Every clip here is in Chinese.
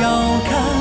遥看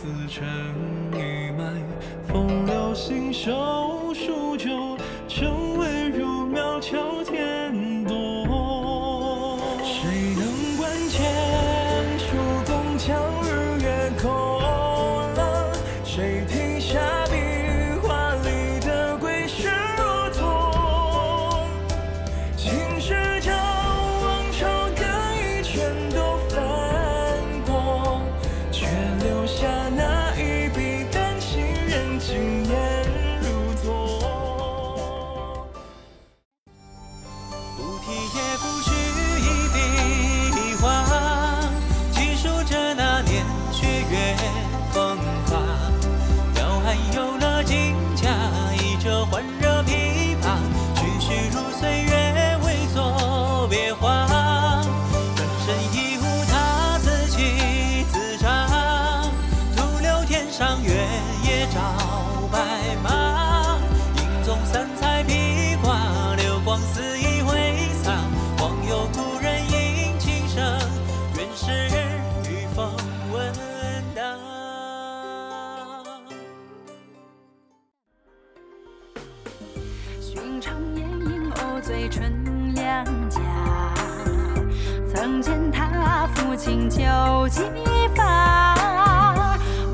子成一脉，风流信手数九。当家。曾见他抚琴酒气发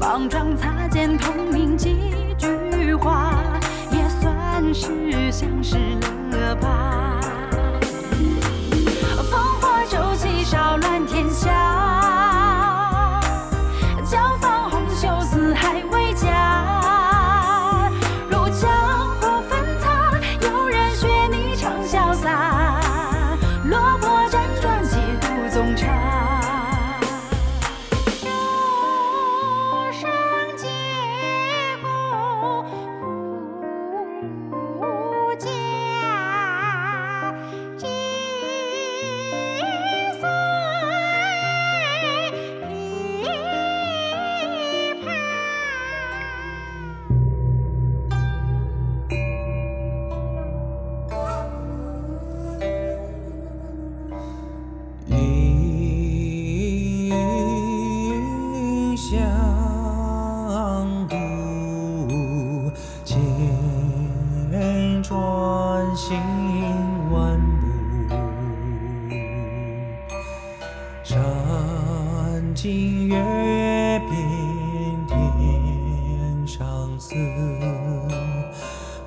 莽撞擦肩同名几句话也算是相识了吧。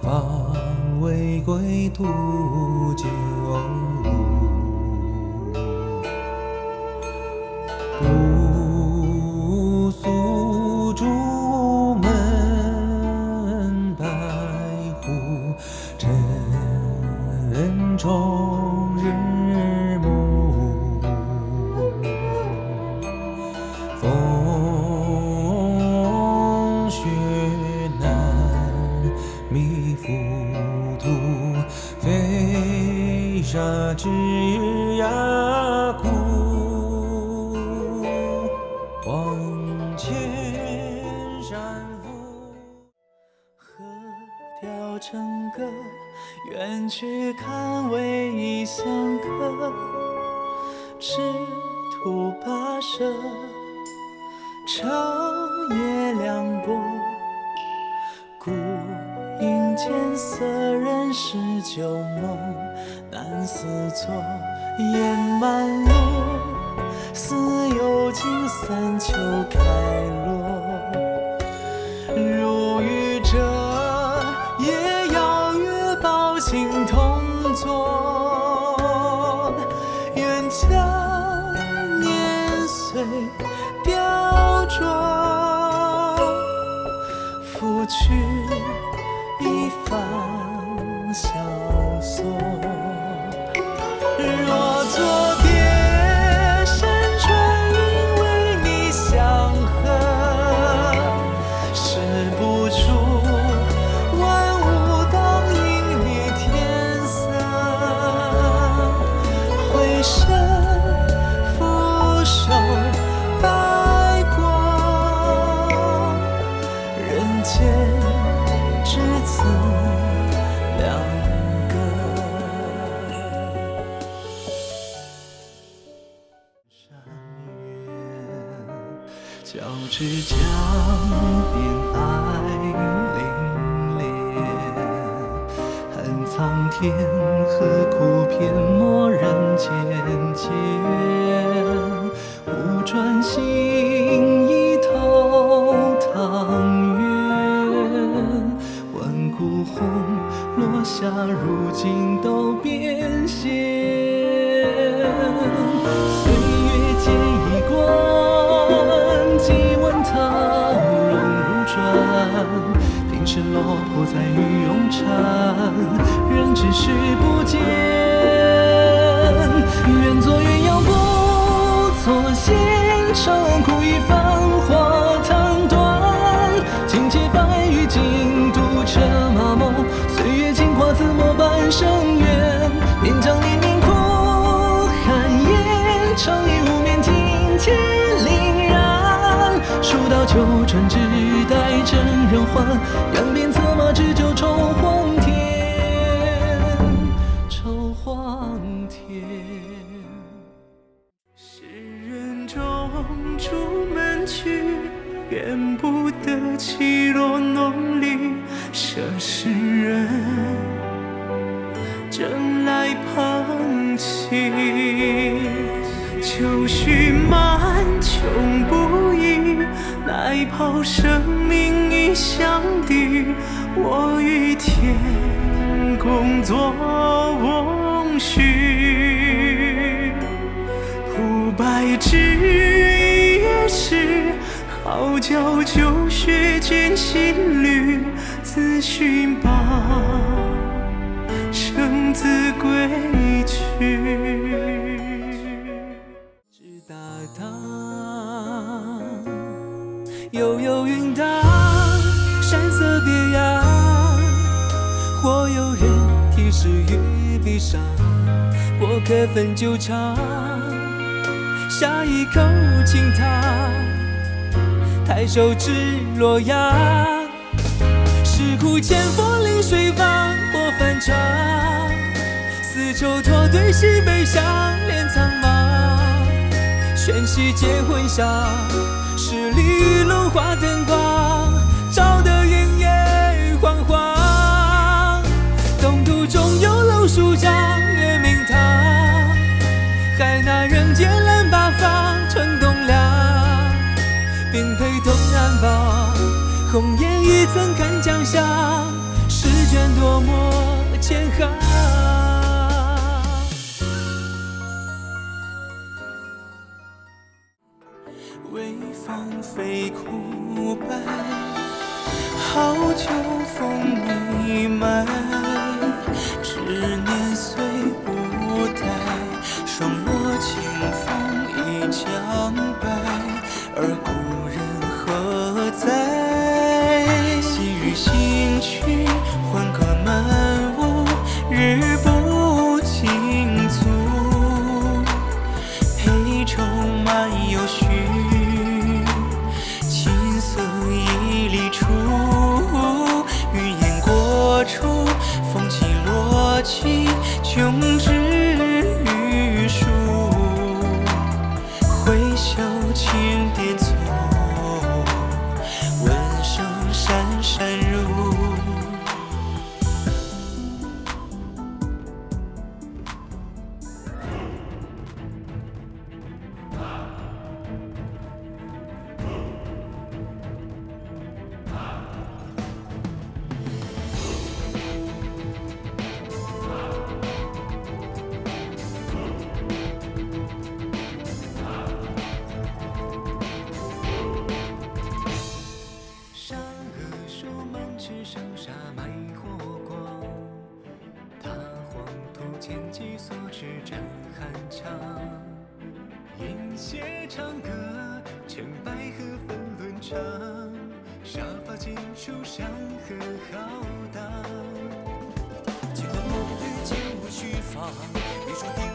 方为归途久。成歌，远去看唯一相隔，赤兔跋涉，长夜凉薄。孤影渐色，人世旧梦难似昨。烟满路，似有情三秋开交织江边爱凛冽，恨苍天何苦偏默人间间？无转心扬鞭策马只求抽黄天，愁黄天。世人中出门去，愿不得起落浓里。涉世人，正来捧起。秋绪漫，穷不易，奈抛生命已相抵。我与天共作翁婿。胡白纸也是，好教旧学见新侣，自寻宝，生子归去。题诗于壁上，过客分酒尝，下一口清汤，抬手指洛阳。石窟前佛临水房，过翻唱，丝绸托对西北上，敛苍茫。玄溪结婚香，十里龙华灯光，楼数丈，月明堂，海纳人间揽八方，春冬凉。并配东南方，红颜一曾看江夏，诗卷多么千行。而故人何在？细雨新曲，天机所指战酣畅。饮血长歌，乘百鹤分伦常。杀伐尽处，山河浩荡。乾坤梦雨，金不虚放，别说定